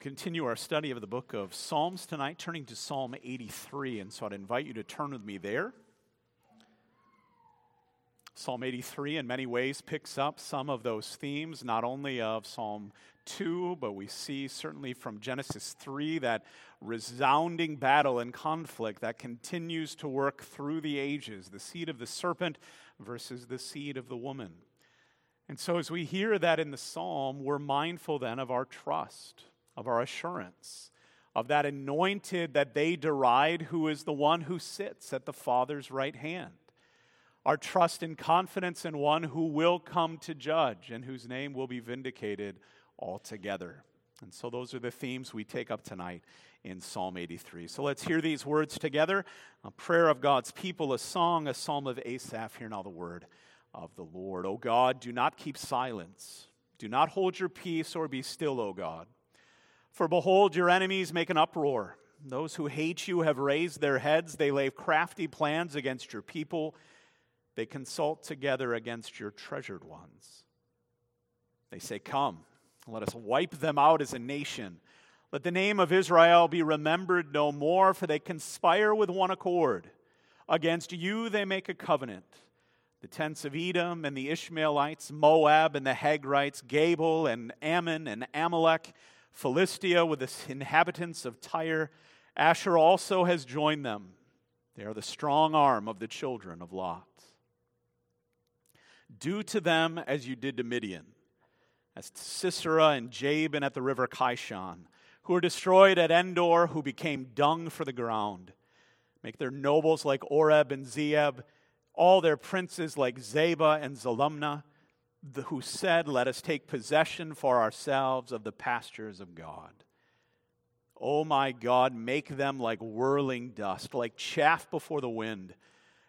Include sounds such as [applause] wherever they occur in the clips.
continue our study of the book of Psalms tonight, turning to Psalm 83. And so I'd invite you to turn with me there. Psalm 83, in many ways, picks up some of those themes, not only of Psalm 2, but we see certainly from Genesis 3 that resounding battle and conflict that continues to work through the ages the seed of the serpent versus the seed of the woman. And so, as we hear that in the psalm, we're mindful then of our trust of our assurance, of that anointed that they deride, who is the one who sits at the Father's right hand. Our trust and confidence in one who will come to judge and whose name will be vindicated altogether. And so, those are the themes we take up tonight in Psalm 83. So, let's hear these words together a prayer of God's people, a song, a psalm of Asaph. Hear now the word of the Lord. O God, do not keep silence. Do not hold your peace or be still, O God. For behold, your enemies make an uproar. Those who hate you have raised their heads. They lay crafty plans against your people. They consult together against your treasured ones. They say, Come, let us wipe them out as a nation. Let the name of Israel be remembered no more, for they conspire with one accord. Against you they make a covenant. The tents of Edom and the Ishmaelites, Moab and the Hagrites, Gebal and Ammon and Amalek Philistia with the inhabitants of Tyre. Asher also has joined them. They are the strong arm of the children of Lot. Do to them as you did to Midian, as to Sisera and Jabin at the river Kishon, who were destroyed at Endor, who became dung for the ground. Make their nobles like Oreb and Zeeb, all their princes like Zeba and Zalmunna the, who said, Let us take possession for ourselves of the pastures of God. Oh my God, make them like whirling dust, like chaff before the wind.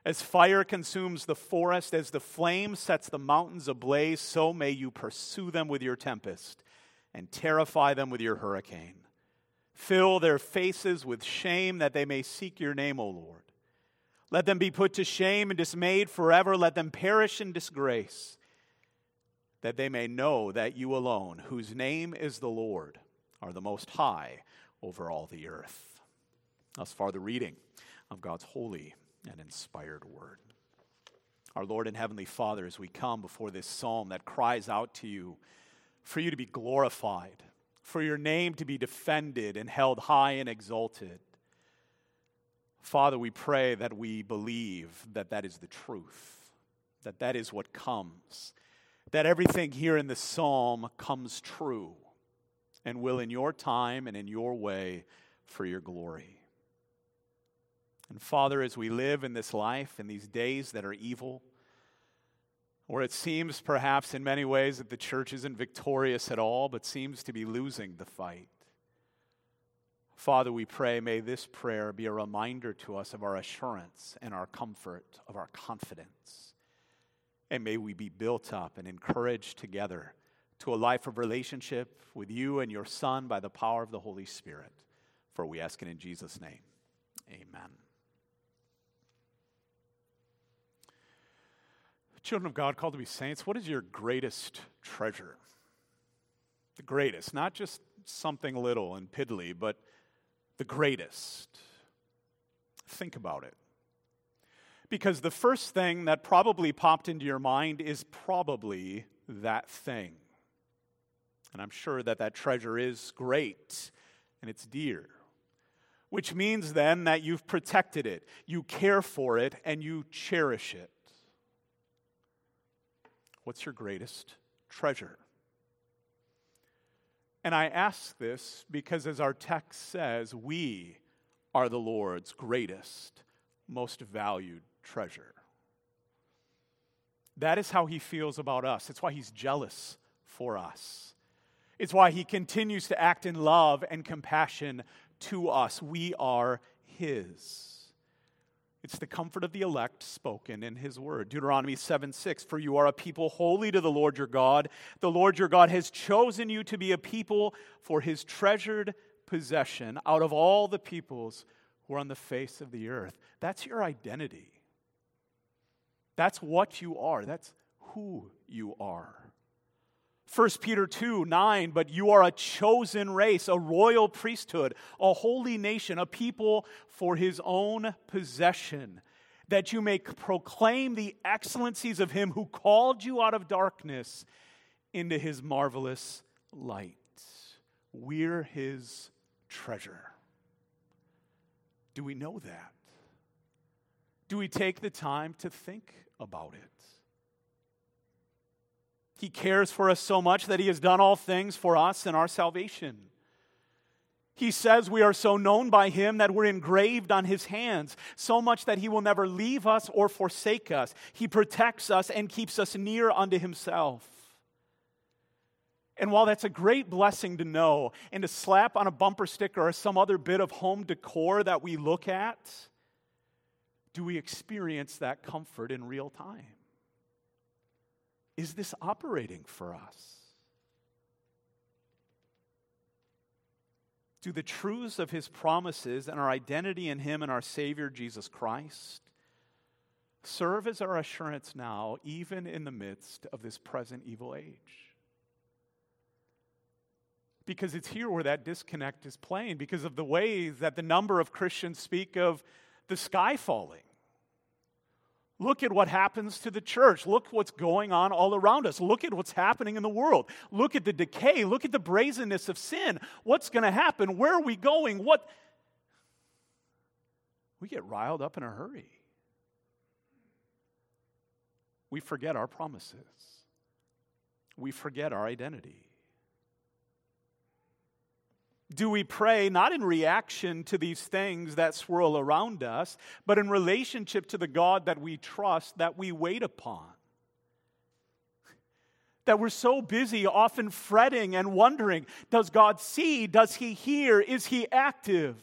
As fire consumes the forest, as the flame sets the mountains ablaze, so may you pursue them with your tempest and terrify them with your hurricane. Fill their faces with shame that they may seek your name, O Lord. Let them be put to shame and dismayed forever. Let them perish in disgrace that they may know that you alone, whose name is the Lord, are the most high over all the earth. Thus far, the reading of God's holy and inspired word. Our Lord and Heavenly Father, as we come before this psalm that cries out to you for you to be glorified, for your name to be defended and held high and exalted. Father, we pray that we believe that that is the truth, that that is what comes that everything here in the psalm comes true and will in your time and in your way for your glory. And Father, as we live in this life, in these days that are evil, where it seems perhaps in many ways that the church isn't victorious at all, but seems to be losing the fight. Father, we pray, may this prayer be a reminder to us of our assurance and our comfort, of our confidence. And may we be built up and encouraged together to a life of relationship with you and your Son by the power of the Holy Spirit. For we ask it in Jesus' name. Amen. Children of God, called to be saints, what is your greatest treasure? The greatest, not just something little and piddly, but the greatest. Think about it. Because the first thing that probably popped into your mind is probably that thing. And I'm sure that that treasure is great and it's dear. Which means then that you've protected it, you care for it, and you cherish it. What's your greatest treasure? And I ask this because, as our text says, we are the Lord's greatest, most valued treasure. That is how he feels about us. It's why he's jealous for us. It's why he continues to act in love and compassion to us. We are his. It's the comfort of the elect spoken in his word. Deuteronomy 7 6 For you are a people holy to the Lord your God. The Lord your God has chosen you to be a people for his treasured possession out of all the peoples who are on the face of the earth. That's your identity. That's what you are, that's who you are. 1 Peter 2 9, but you are a chosen race, a royal priesthood, a holy nation, a people for his own possession, that you may proclaim the excellencies of him who called you out of darkness into his marvelous light. We're his treasure. Do we know that? Do we take the time to think about it? He cares for us so much that He has done all things for us and our salvation. He says we are so known by Him that we're engraved on His hands, so much that He will never leave us or forsake us. He protects us and keeps us near unto Himself. And while that's a great blessing to know and to slap on a bumper sticker or some other bit of home decor that we look at, do we experience that comfort in real time? Is this operating for us? Do the truths of his promises and our identity in him and our Savior Jesus Christ serve as our assurance now, even in the midst of this present evil age? Because it's here where that disconnect is playing, because of the ways that the number of Christians speak of the sky falling. Look at what happens to the church. Look what's going on all around us. Look at what's happening in the world. Look at the decay. Look at the brazenness of sin. What's going to happen? Where are we going? What? We get riled up in a hurry. We forget our promises. We forget our identity. Do we pray not in reaction to these things that swirl around us, but in relationship to the God that we trust, that we wait upon? That we're so busy, often fretting and wondering does God see? Does He hear? Is He active?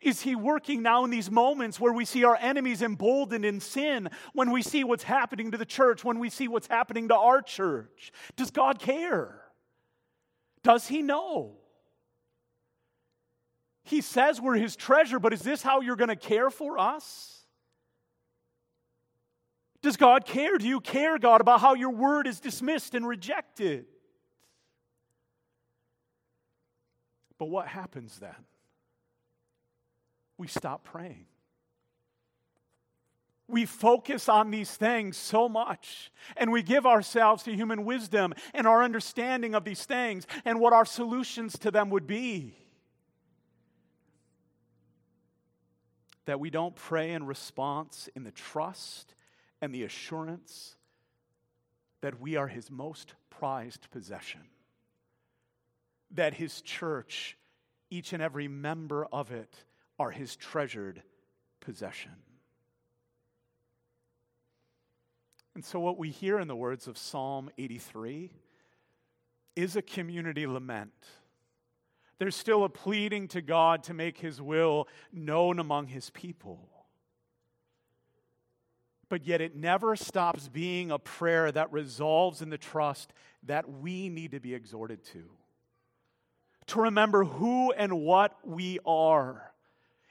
Is He working now in these moments where we see our enemies emboldened in sin, when we see what's happening to the church, when we see what's happening to our church? Does God care? Does He know? He says we're his treasure, but is this how you're going to care for us? Does God care? Do you care, God, about how your word is dismissed and rejected? But what happens then? We stop praying. We focus on these things so much, and we give ourselves to human wisdom and our understanding of these things and what our solutions to them would be. That we don't pray in response in the trust and the assurance that we are his most prized possession, that his church, each and every member of it, are his treasured possession. And so, what we hear in the words of Psalm 83 is a community lament there's still a pleading to God to make his will known among his people. But yet, it never stops being a prayer that resolves in the trust that we need to be exhorted to. To remember who and what we are,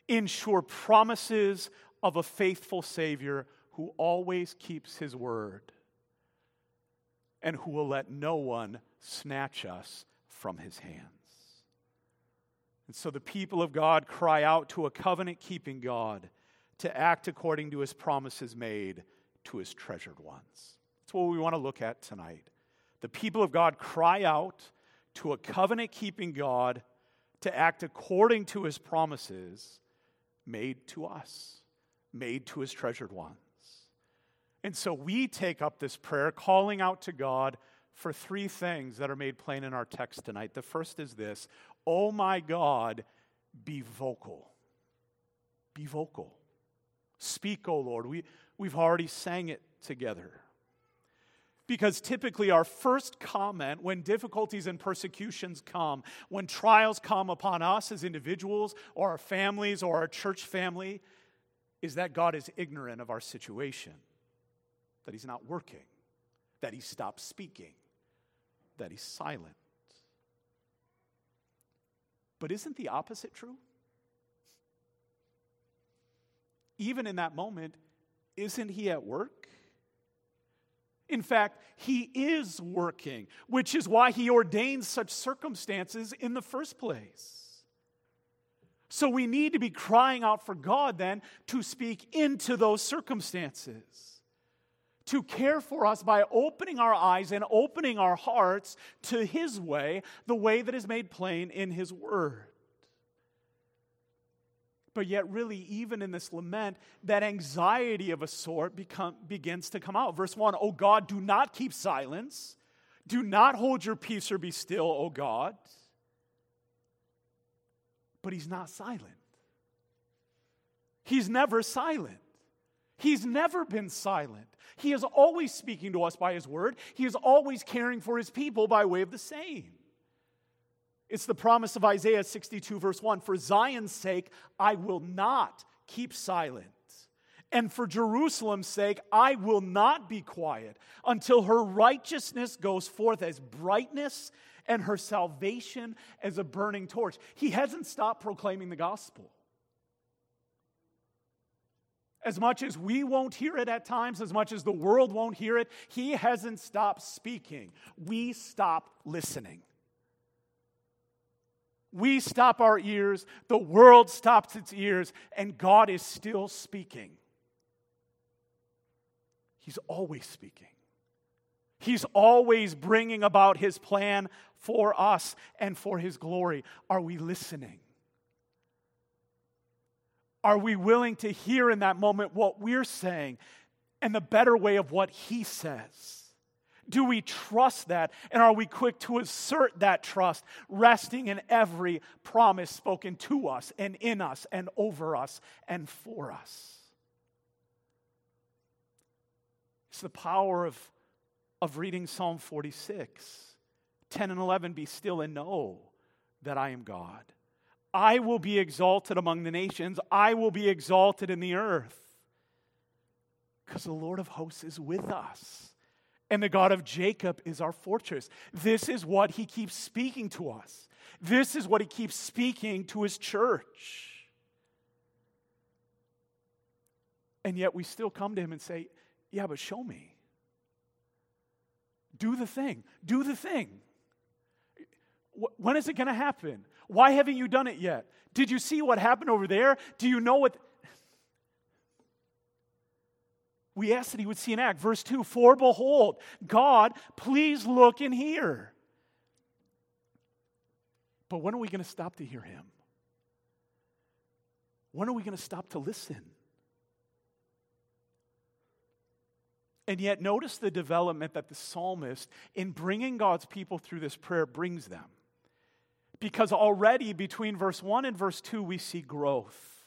ensure promises of a faithful Savior who always keeps his word and who will let no one snatch us from his hand. And so the people of God cry out to a covenant keeping God to act according to his promises made to his treasured ones. That's what we want to look at tonight. The people of God cry out to a covenant keeping God to act according to his promises made to us, made to his treasured ones. And so we take up this prayer, calling out to God for three things that are made plain in our text tonight. The first is this Oh my God, be vocal. Be vocal. Speak, O oh Lord. We, we've already sang it together. Because typically, our first comment when difficulties and persecutions come, when trials come upon us as individuals or our families or our church family, is that God is ignorant of our situation, that He's not working, that He stopped speaking, that He's silent. But isn't the opposite true? Even in that moment, isn't he at work? In fact, He is working, which is why He ordains such circumstances in the first place. So we need to be crying out for God then to speak into those circumstances, to care for us by opening our eyes and opening our hearts to His way, the way that is made plain in His Word. But yet, really, even in this lament, that anxiety of a sort become, begins to come out. Verse 1 Oh God, do not keep silence. Do not hold your peace or be still, O God but he's not silent. He's never silent. He's never been silent. He is always speaking to us by his word. He is always caring for his people by way of the same. It's the promise of Isaiah 62, verse 1 For Zion's sake, I will not keep silent. And for Jerusalem's sake, I will not be quiet until her righteousness goes forth as brightness and her salvation as a burning torch. He hasn't stopped proclaiming the gospel. As much as we won't hear it at times, as much as the world won't hear it, he hasn't stopped speaking. We stop listening. We stop our ears, the world stops its ears, and God is still speaking. He's always speaking. He's always bringing about his plan for us and for his glory. Are we listening? Are we willing to hear in that moment what we're saying and the better way of what he says? Do we trust that? And are we quick to assert that trust, resting in every promise spoken to us and in us and over us and for us? It's the power of, of reading Psalm 46. 10 and 11 Be still and know that I am God. I will be exalted among the nations, I will be exalted in the earth. Because the Lord of hosts is with us, and the God of Jacob is our fortress. This is what he keeps speaking to us. This is what he keeps speaking to his church. And yet we still come to him and say, Yeah, but show me. Do the thing. Do the thing. When is it going to happen? Why haven't you done it yet? Did you see what happened over there? Do you know what? We asked that he would see an act. Verse 2 For behold, God, please look and hear. But when are we going to stop to hear him? When are we going to stop to listen? And yet, notice the development that the psalmist, in bringing God's people through this prayer, brings them because already between verse 1 and verse 2, we see growth.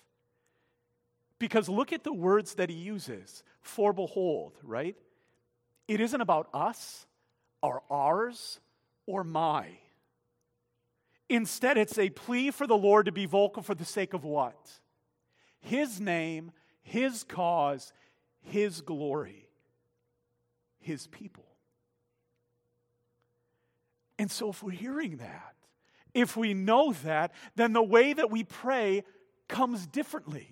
Because look at the words that he uses for behold, right? It isn't about us or ours or my. Instead, it's a plea for the Lord to be vocal for the sake of what? His name, His cause, His glory, His people. And so, if we're hearing that, if we know that, then the way that we pray comes differently.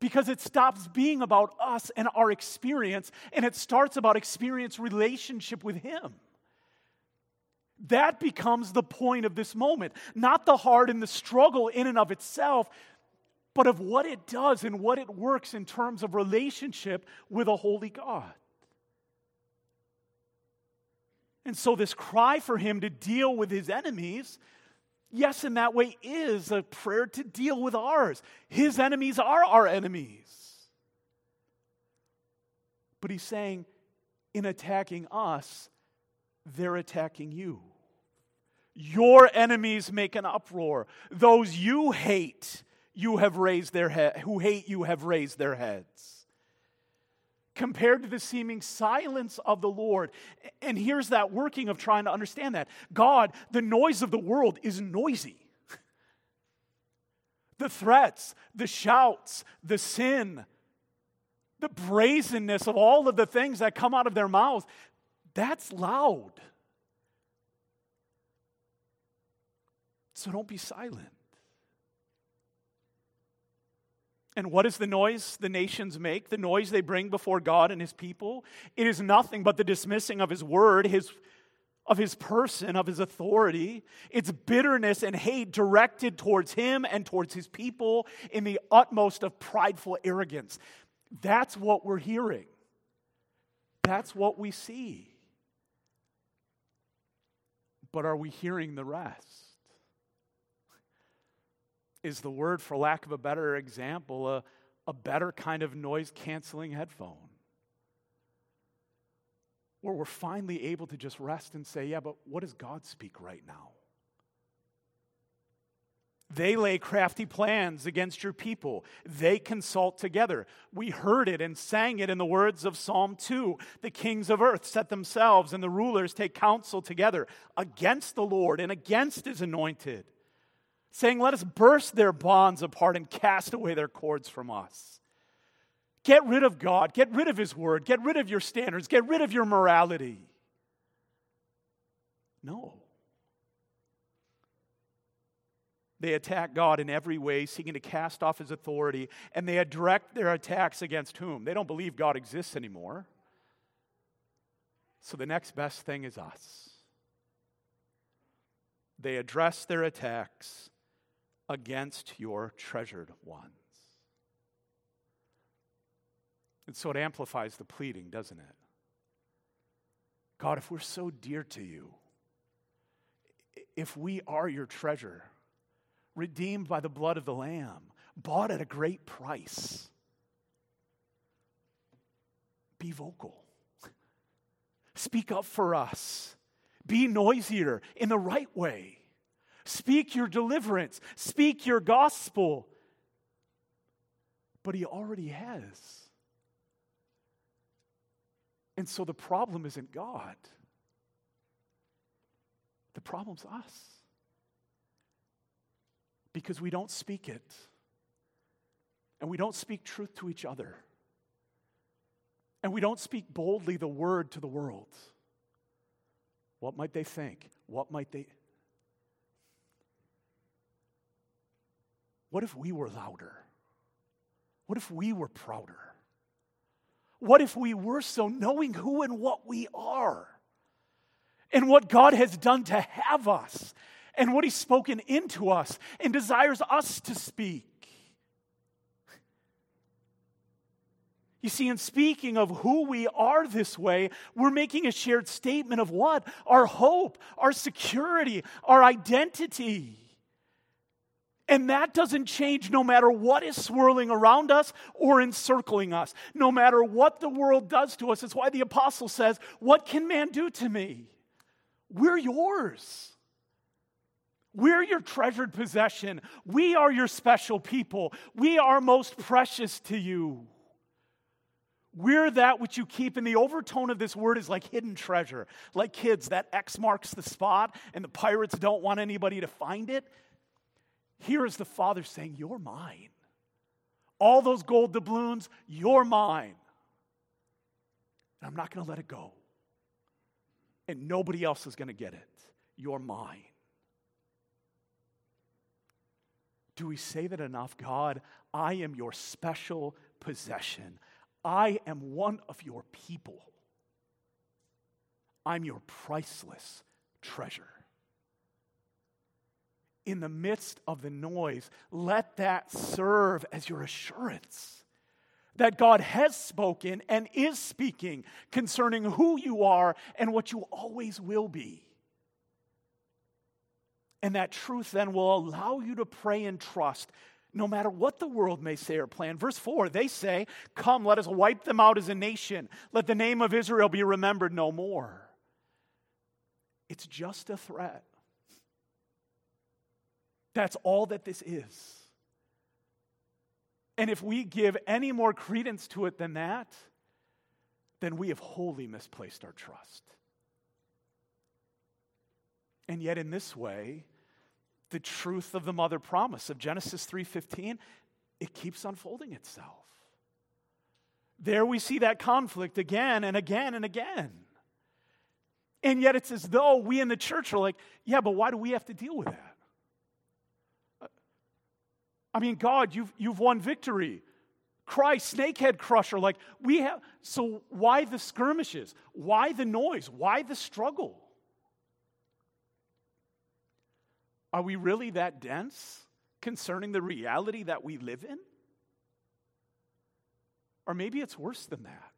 Because it stops being about us and our experience, and it starts about experience relationship with Him. That becomes the point of this moment. Not the heart and the struggle in and of itself, but of what it does and what it works in terms of relationship with a holy God. And so, this cry for him to deal with his enemies, yes, in that way, is a prayer to deal with ours. His enemies are our enemies. But he's saying, in attacking us, they're attacking you. Your enemies make an uproar. Those you hate, you have raised their head, who hate you have raised their heads compared to the seeming silence of the Lord. And here's that working of trying to understand that. God, the noise of the world is noisy. [laughs] The threats, the shouts, the sin, the brazenness of all of the things that come out of their mouths, that's loud. So don't be silent. And what is the noise the nations make? The noise they bring before God and his people? It is nothing but the dismissing of his word, his, of his person, of his authority. It's bitterness and hate directed towards him and towards his people in the utmost of prideful arrogance. That's what we're hearing. That's what we see. But are we hearing the rest? Is the word, for lack of a better example, a, a better kind of noise canceling headphone? Where we're finally able to just rest and say, yeah, but what does God speak right now? They lay crafty plans against your people. They consult together. We heard it and sang it in the words of Psalm 2. The kings of earth set themselves, and the rulers take counsel together against the Lord and against his anointed, saying, Let us burst their bonds apart and cast away their cords from us. Get rid of God, get rid of his word, get rid of your standards, get rid of your morality. No. They attack God in every way, seeking to cast off his authority, and they direct their attacks against whom? They don't believe God exists anymore. So the next best thing is us. They address their attacks against your treasured ones. And so it amplifies the pleading, doesn't it? God, if we're so dear to you, if we are your treasure, redeemed by the blood of the Lamb, bought at a great price. Be vocal. Speak up for us. Be noisier in the right way. Speak your deliverance. Speak your gospel. But he already has. And so the problem isn't God, the problem's us because we don't speak it. And we don't speak truth to each other. And we don't speak boldly the word to the world. What might they think? What might they. What if we were louder? What if we were prouder? What if we were so knowing who and what we are? And what God has done to have us and what He's spoken into us and desires us to speak. You see, in speaking of who we are this way, we're making a shared statement of what? Our hope, our security, our identity. And that doesn't change no matter what is swirling around us or encircling us, no matter what the world does to us. That's why the apostle says, What can man do to me? We're yours. We're your treasured possession. We are your special people. We are most precious to you. We're that which you keep. And the overtone of this word is like hidden treasure. Like kids, that X marks the spot, and the pirates don't want anybody to find it. Here is the Father saying, You're mine. All those gold doubloons, you're mine. And I'm not going to let it go. And nobody else is going to get it. You're mine. Do we say that enough? God, I am your special possession. I am one of your people. I'm your priceless treasure. In the midst of the noise, let that serve as your assurance that God has spoken and is speaking concerning who you are and what you always will be. And that truth then will allow you to pray and trust no matter what the world may say or plan. Verse 4, they say, Come, let us wipe them out as a nation. Let the name of Israel be remembered no more. It's just a threat. That's all that this is. And if we give any more credence to it than that, then we have wholly misplaced our trust. And yet, in this way, the truth of the mother promise of Genesis 3:15, it keeps unfolding itself. There we see that conflict again and again and again. And yet it's as though we in the church are like, yeah, but why do we have to deal with that? I mean, God, you've, you've won victory. Christ, snakehead crusher. Like, we have, so why the skirmishes? Why the noise? Why the struggle? Are we really that dense concerning the reality that we live in? Or maybe it's worse than that.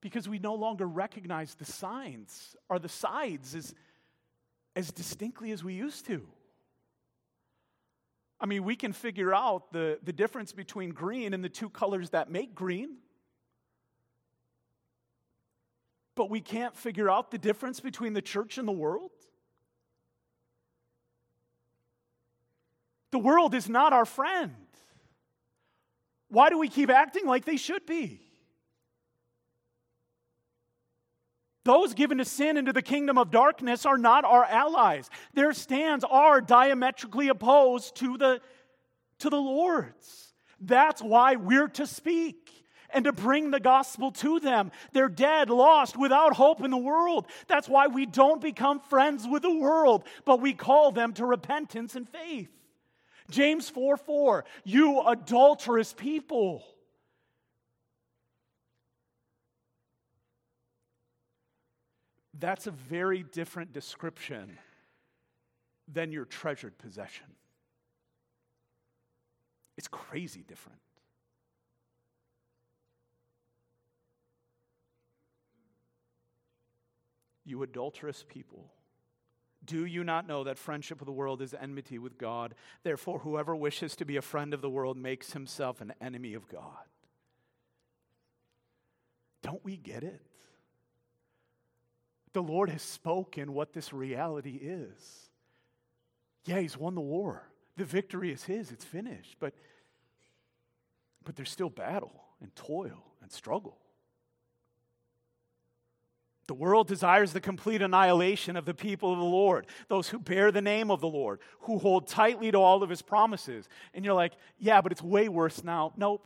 Because we no longer recognize the signs or the sides as, as distinctly as we used to. I mean, we can figure out the, the difference between green and the two colors that make green. But we can't figure out the difference between the church and the world. The world is not our friend. Why do we keep acting like they should be? Those given to sin into the kingdom of darkness are not our allies. Their stands are diametrically opposed to the, to the Lord's. That's why we're to speak and to bring the gospel to them. They're dead, lost, without hope in the world. That's why we don't become friends with the world, but we call them to repentance and faith. James 4 4, you adulterous people. That's a very different description than your treasured possession. It's crazy different. You adulterous people. Do you not know that friendship with the world is enmity with God? Therefore, whoever wishes to be a friend of the world makes himself an enemy of God. Don't we get it? The Lord has spoken what this reality is. Yeah, He's won the war. The victory is His, it's finished. But, but there's still battle and toil and struggle. The world desires the complete annihilation of the people of the Lord, those who bear the name of the Lord, who hold tightly to all of his promises. And you're like, yeah, but it's way worse now. Nope.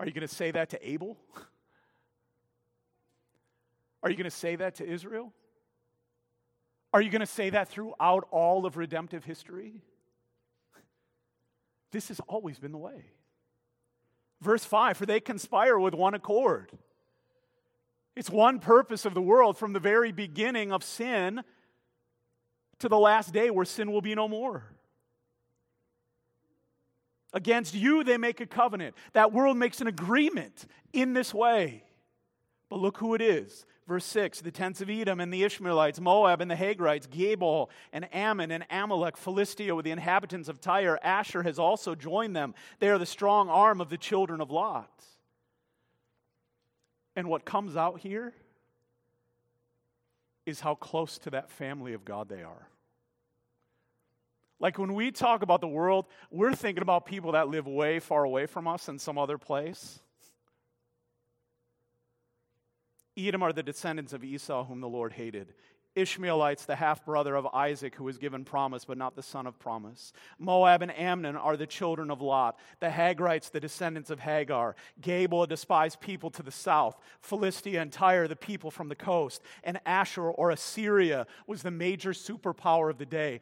Are you going to say that to Abel? [laughs] Are you going to say that to Israel? Are you going to say that throughout all of redemptive history? This has always been the way. Verse 5 For they conspire with one accord. It's one purpose of the world from the very beginning of sin to the last day where sin will be no more. Against you, they make a covenant. That world makes an agreement in this way. But look who it is. Verse 6 the tents of Edom and the Ishmaelites, Moab and the Hagrites, Gebal and Ammon and Amalek, Philistia with the inhabitants of Tyre. Asher has also joined them. They are the strong arm of the children of Lot. And what comes out here is how close to that family of God they are. Like when we talk about the world, we're thinking about people that live way far away from us in some other place. Edom are the descendants of Esau, whom the Lord hated. Ishmaelites, the half brother of Isaac, who was given promise, but not the son of promise. Moab and Ammon are the children of Lot. The Hagrites, the descendants of Hagar. Gebal, a despised people to the south. Philistia and Tyre, the people from the coast. And Ashur or Assyria was the major superpower of the day.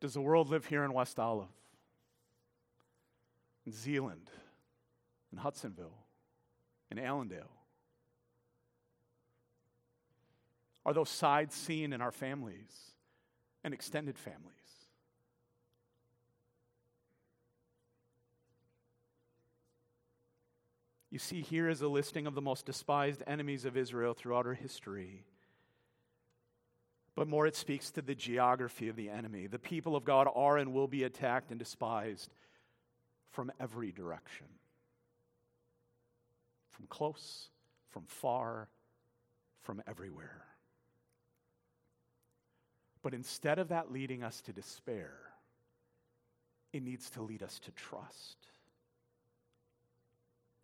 Does the world live here in West Olive? In Zeeland? In Hudsonville? In Allendale? Are those sides seen in our families and extended families? You see, here is a listing of the most despised enemies of Israel throughout her history. But more, it speaks to the geography of the enemy. The people of God are and will be attacked and despised from every direction from close, from far, from everywhere. But instead of that leading us to despair, it needs to lead us to trust.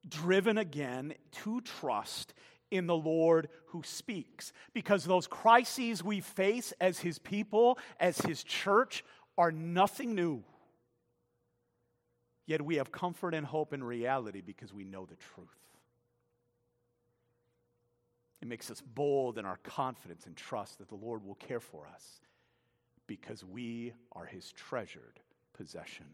Driven again to trust in the Lord who speaks. Because those crises we face as His people, as His church, are nothing new. Yet we have comfort and hope in reality because we know the truth. It makes us bold in our confidence and trust that the Lord will care for us because we are his treasured possession.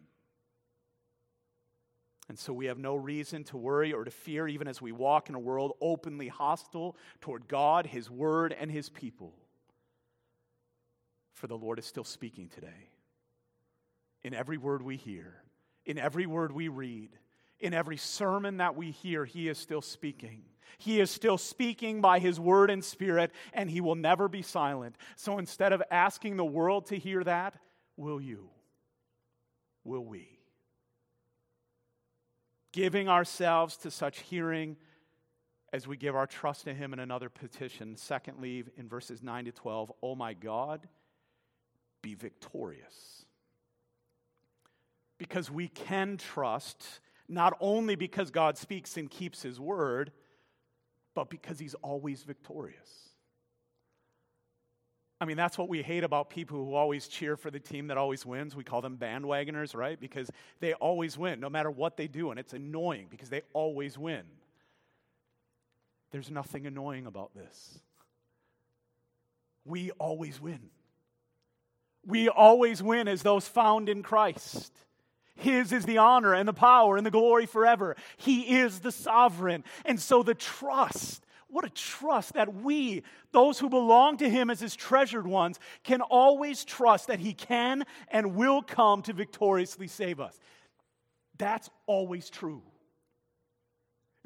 And so we have no reason to worry or to fear, even as we walk in a world openly hostile toward God, his word, and his people. For the Lord is still speaking today. In every word we hear, in every word we read, in every sermon that we hear, he is still speaking. He is still speaking by His word and spirit, and He will never be silent. So instead of asking the world to hear that, will you? Will we? Giving ourselves to such hearing as we give our trust to Him in another petition. Secondly, in verses 9 to 12, oh my God, be victorious. Because we can trust not only because God speaks and keeps His word, but because he's always victorious. I mean, that's what we hate about people who always cheer for the team that always wins. We call them bandwagoners, right? Because they always win, no matter what they do. And it's annoying because they always win. There's nothing annoying about this. We always win. We always win as those found in Christ. His is the honor and the power and the glory forever. He is the sovereign. And so the trust, what a trust that we, those who belong to Him as His treasured ones, can always trust that He can and will come to victoriously save us. That's always true.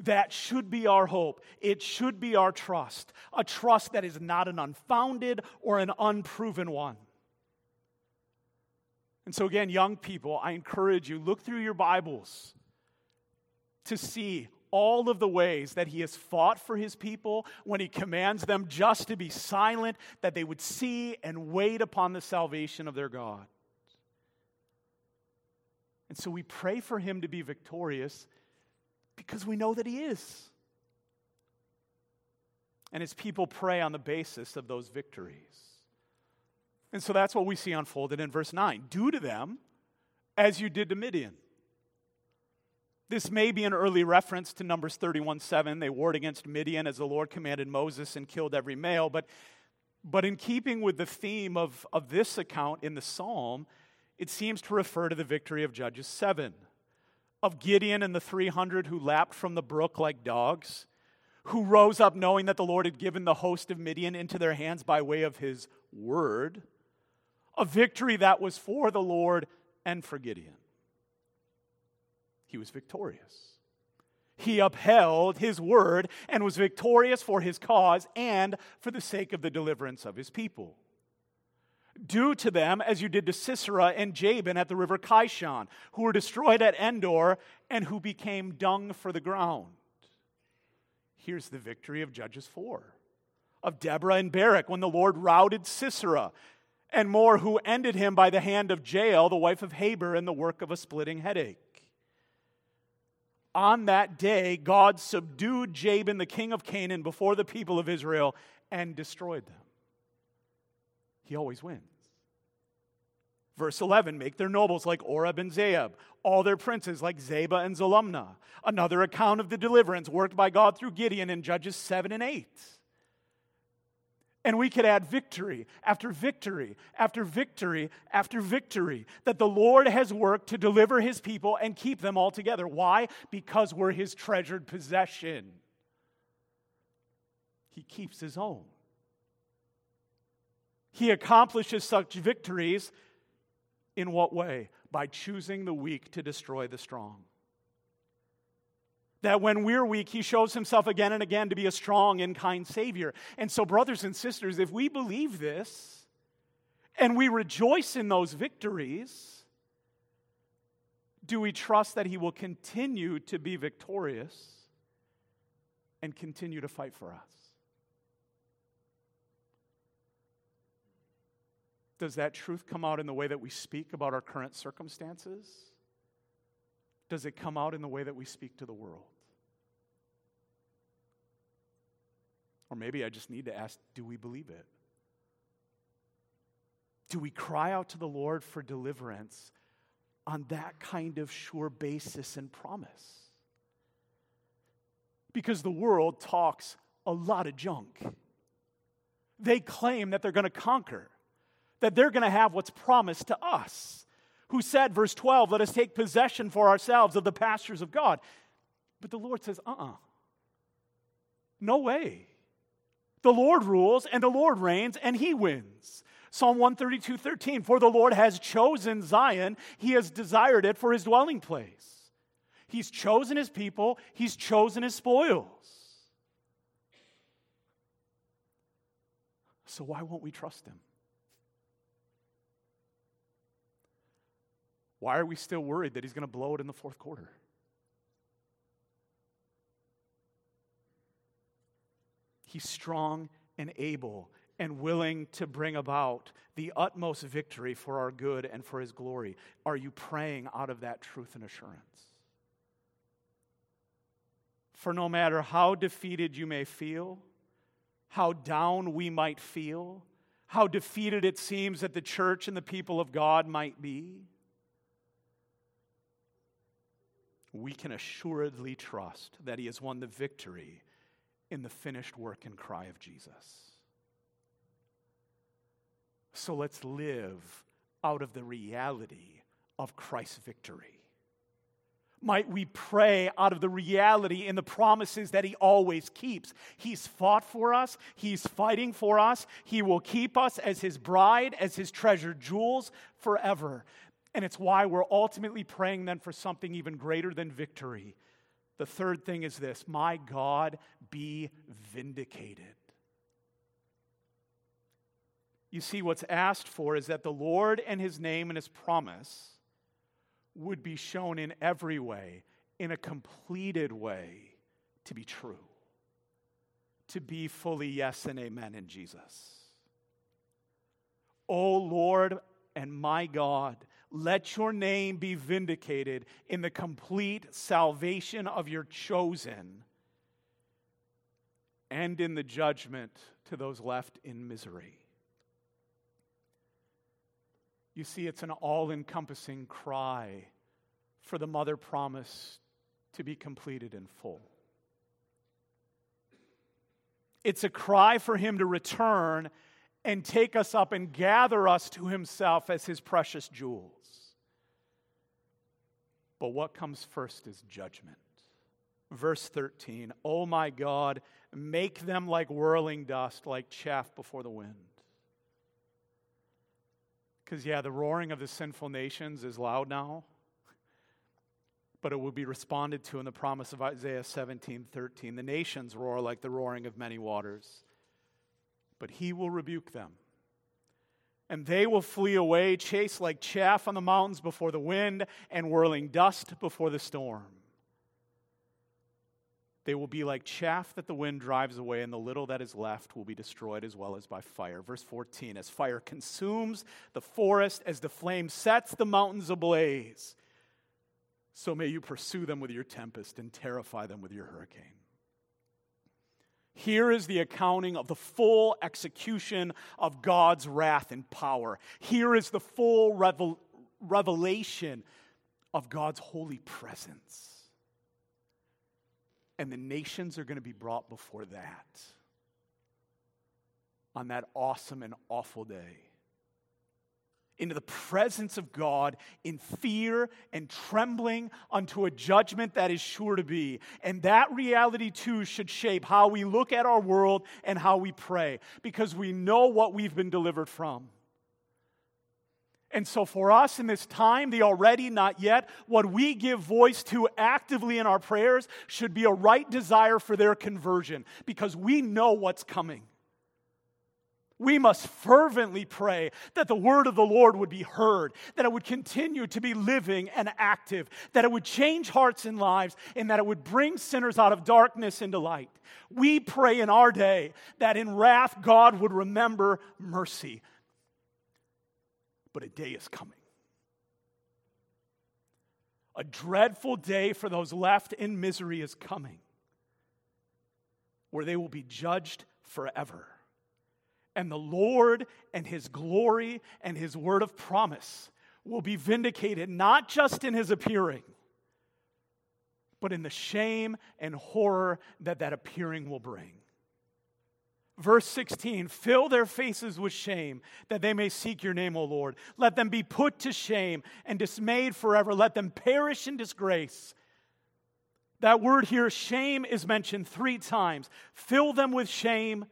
That should be our hope. It should be our trust. A trust that is not an unfounded or an unproven one. And so, again, young people, I encourage you look through your Bibles to see all of the ways that he has fought for his people when he commands them just to be silent, that they would see and wait upon the salvation of their God. And so we pray for him to be victorious because we know that he is. And his people pray on the basis of those victories. And so that's what we see unfolded in verse 9. Do to them as you did to Midian. This may be an early reference to Numbers 31 7. They warred against Midian as the Lord commanded Moses and killed every male. But, but in keeping with the theme of, of this account in the psalm, it seems to refer to the victory of Judges 7, of Gideon and the 300 who lapped from the brook like dogs, who rose up knowing that the Lord had given the host of Midian into their hands by way of his word a victory that was for the Lord and for Gideon. He was victorious. He upheld his word and was victorious for his cause and for the sake of the deliverance of his people. Do to them as you did to Sisera and Jabin at the river Kishon, who were destroyed at Endor and who became dung for the ground. Here's the victory of Judges 4 of Deborah and Barak when the Lord routed Sisera and more who ended him by the hand of Jael, the wife of Heber, in the work of a splitting headache. On that day, God subdued Jabin, the king of Canaan, before the people of Israel and destroyed them. He always wins. Verse 11 make their nobles like Oreb and Zeeb, all their princes like Zeba and Zalmunna. Another account of the deliverance worked by God through Gideon in Judges 7 and 8. And we could add victory after victory after victory after victory that the Lord has worked to deliver his people and keep them all together. Why? Because we're his treasured possession. He keeps his own. He accomplishes such victories in what way? By choosing the weak to destroy the strong. That when we're weak, he shows himself again and again to be a strong and kind Savior. And so, brothers and sisters, if we believe this and we rejoice in those victories, do we trust that he will continue to be victorious and continue to fight for us? Does that truth come out in the way that we speak about our current circumstances? Does it come out in the way that we speak to the world? Or maybe I just need to ask do we believe it? Do we cry out to the Lord for deliverance on that kind of sure basis and promise? Because the world talks a lot of junk. They claim that they're going to conquer, that they're going to have what's promised to us. Who said, verse 12, let us take possession for ourselves of the pastures of God. But the Lord says, uh uh-uh. uh No way. The Lord rules and the Lord reigns and he wins. Psalm 132 13, for the Lord has chosen Zion, he has desired it for his dwelling place. He's chosen his people, he's chosen his spoils. So why won't we trust him? Why are we still worried that he's going to blow it in the fourth quarter? He's strong and able and willing to bring about the utmost victory for our good and for his glory. Are you praying out of that truth and assurance? For no matter how defeated you may feel, how down we might feel, how defeated it seems that the church and the people of God might be, we can assuredly trust that He has won the victory in the finished work and cry of Jesus. So let's live out of the reality of Christ's victory. Might we pray out of the reality and the promises that He always keeps? He's fought for us, He's fighting for us, He will keep us as His bride, as His treasured jewels forever. And it's why we're ultimately praying then for something even greater than victory. The third thing is this My God, be vindicated. You see, what's asked for is that the Lord and His name and His promise would be shown in every way, in a completed way, to be true, to be fully yes and amen in Jesus. O Lord and my God, let your name be vindicated in the complete salvation of your chosen and in the judgment to those left in misery. You see, it's an all encompassing cry for the mother promise to be completed in full. It's a cry for him to return and take us up and gather us to himself as his precious jewels. But what comes first is judgment. Verse 13, Oh my God, make them like whirling dust, like chaff before the wind. Because, yeah, the roaring of the sinful nations is loud now, but it will be responded to in the promise of Isaiah 17 13. The nations roar like the roaring of many waters, but he will rebuke them. And they will flee away, chased like chaff on the mountains before the wind, and whirling dust before the storm. They will be like chaff that the wind drives away, and the little that is left will be destroyed as well as by fire. Verse 14 As fire consumes the forest, as the flame sets the mountains ablaze, so may you pursue them with your tempest and terrify them with your hurricane. Here is the accounting of the full execution of God's wrath and power. Here is the full revel- revelation of God's holy presence. And the nations are going to be brought before that on that awesome and awful day. Into the presence of God in fear and trembling unto a judgment that is sure to be. And that reality too should shape how we look at our world and how we pray because we know what we've been delivered from. And so, for us in this time, the already, not yet, what we give voice to actively in our prayers should be a right desire for their conversion because we know what's coming. We must fervently pray that the word of the Lord would be heard, that it would continue to be living and active, that it would change hearts and lives, and that it would bring sinners out of darkness into light. We pray in our day that in wrath God would remember mercy, but a day is coming. A dreadful day for those left in misery is coming, where they will be judged forever. And the Lord and His glory and His word of promise will be vindicated not just in His appearing, but in the shame and horror that that appearing will bring. Verse 16, fill their faces with shame that they may seek your name, O Lord. Let them be put to shame and dismayed forever. Let them perish in disgrace. That word here, shame, is mentioned three times. Fill them with shame.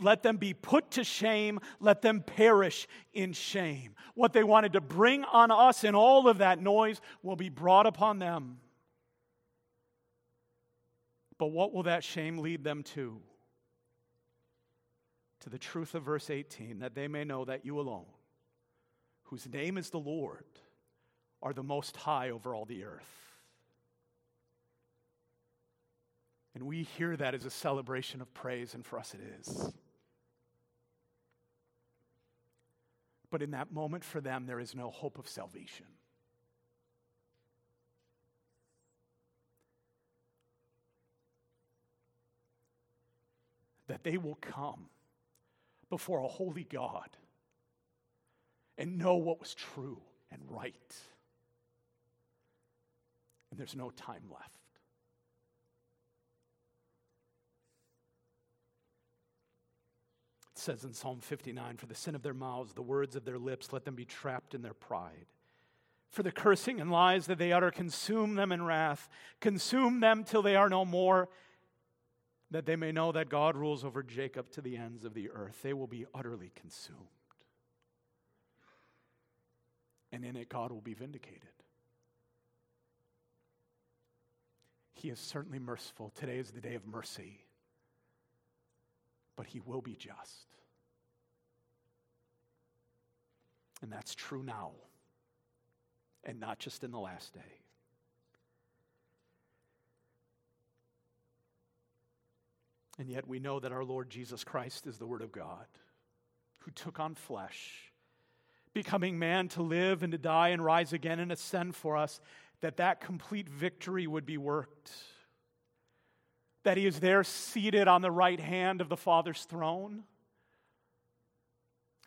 Let them be put to shame. Let them perish in shame. What they wanted to bring on us in all of that noise will be brought upon them. But what will that shame lead them to? to the truth of verse 18, that they may know that you alone, whose name is the Lord, are the most high over all the earth. And we hear that as a celebration of praise, and for us it is. But in that moment, for them, there is no hope of salvation. That they will come before a holy God and know what was true and right. And there's no time left. It says in Psalm 59 For the sin of their mouths, the words of their lips, let them be trapped in their pride. For the cursing and lies that they utter, consume them in wrath, consume them till they are no more that they may know that God rules over Jacob to the ends of the earth. They will be utterly consumed. And in it, God will be vindicated. He is certainly merciful. Today is the day of mercy, but He will be just. And that's true now, and not just in the last day. And yet we know that our Lord Jesus Christ is the Word of God who took on flesh, becoming man to live and to die and rise again and ascend for us, that that complete victory would be worked. That he is there seated on the right hand of the Father's throne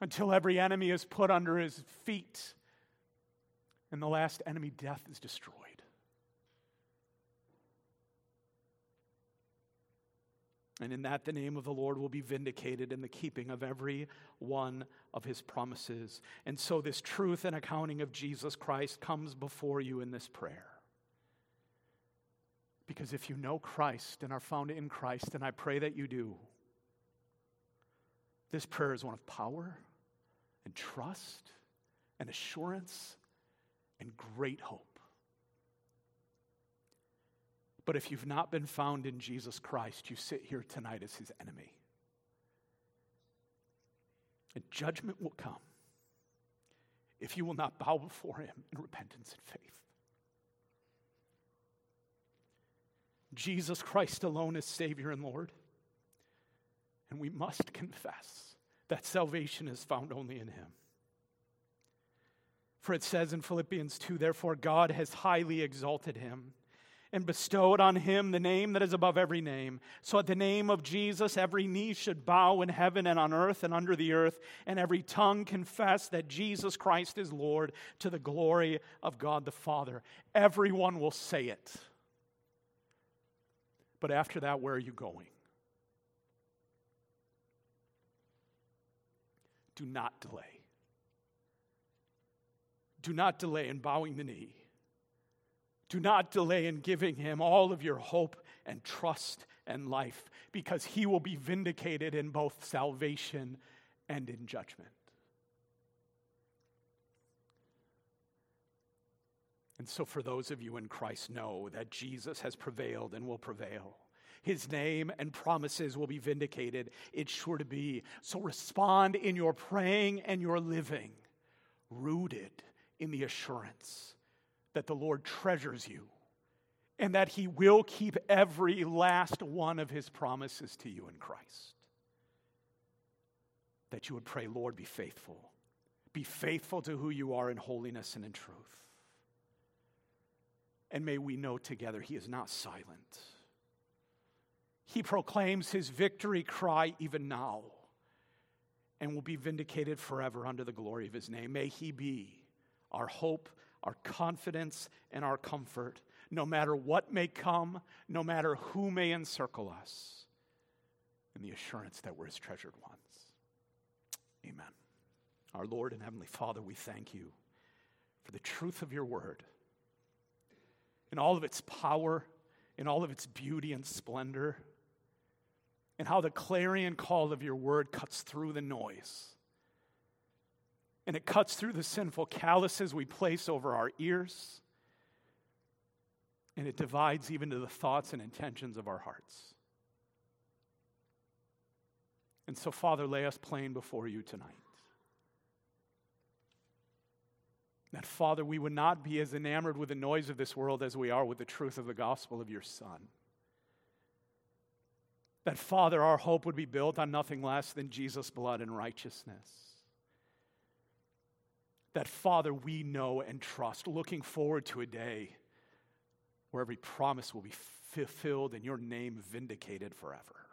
until every enemy is put under his feet and the last enemy, death, is destroyed. And in that, the name of the Lord will be vindicated in the keeping of every one of his promises. And so, this truth and accounting of Jesus Christ comes before you in this prayer. Because if you know Christ and are found in Christ, and I pray that you do, this prayer is one of power and trust and assurance and great hope. But if you've not been found in Jesus Christ, you sit here tonight as his enemy. And judgment will come if you will not bow before him in repentance and faith. Jesus Christ alone is Savior and Lord. And we must confess that salvation is found only in him. For it says in Philippians 2 Therefore, God has highly exalted him and bestowed on him the name that is above every name. So at the name of Jesus, every knee should bow in heaven and on earth and under the earth, and every tongue confess that Jesus Christ is Lord to the glory of God the Father. Everyone will say it. But after that, where are you going? Do not delay. Do not delay in bowing the knee do not delay in giving him all of your hope and trust and life because he will be vindicated in both salvation and in judgment. And so, for those of you in Christ, know that Jesus has prevailed and will prevail. His name and promises will be vindicated. It's sure to be. So, respond in your praying and your living, rooted in the assurance that the Lord treasures you and that he will keep every last one of his promises to you in Christ. That you would pray, Lord, be faithful. Be faithful to who you are in holiness and in truth. And may we know together he is not silent. He proclaims his victory cry even now and will be vindicated forever under the glory of his name. May he be our hope our confidence, and our comfort, no matter what may come, no matter who may encircle us. and the assurance that we're his treasured ones. Amen. Our Lord and Heavenly Father, we thank you for the truth of your word in all of its power, in all of its beauty and splendor, and how the clarion call of your word cuts through the noise. And it cuts through the sinful calluses we place over our ears. And it divides even to the thoughts and intentions of our hearts. And so, Father, lay us plain before you tonight. That, Father, we would not be as enamored with the noise of this world as we are with the truth of the gospel of your Son. That, Father, our hope would be built on nothing less than Jesus' blood and righteousness. That, Father, we know and trust, looking forward to a day where every promise will be fulfilled and your name vindicated forever.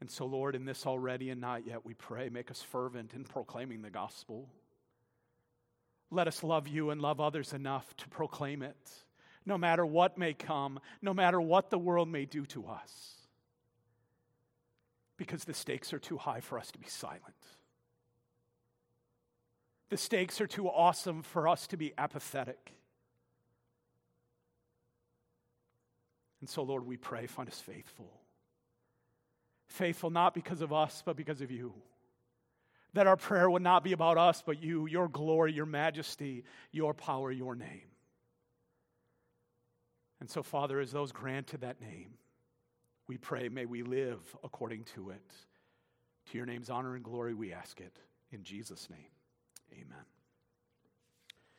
And so, Lord, in this already and not yet, we pray, make us fervent in proclaiming the gospel. Let us love you and love others enough to proclaim it, no matter what may come, no matter what the world may do to us, because the stakes are too high for us to be silent. The stakes are too awesome for us to be apathetic. And so, Lord, we pray, find us faithful faithful not because of us, but because of you. That our prayer would not be about us, but you, your glory, your majesty, your power, your name. And so, Father, as those granted that name, we pray, may we live according to it. To your name's honor and glory, we ask it. In Jesus' name, amen.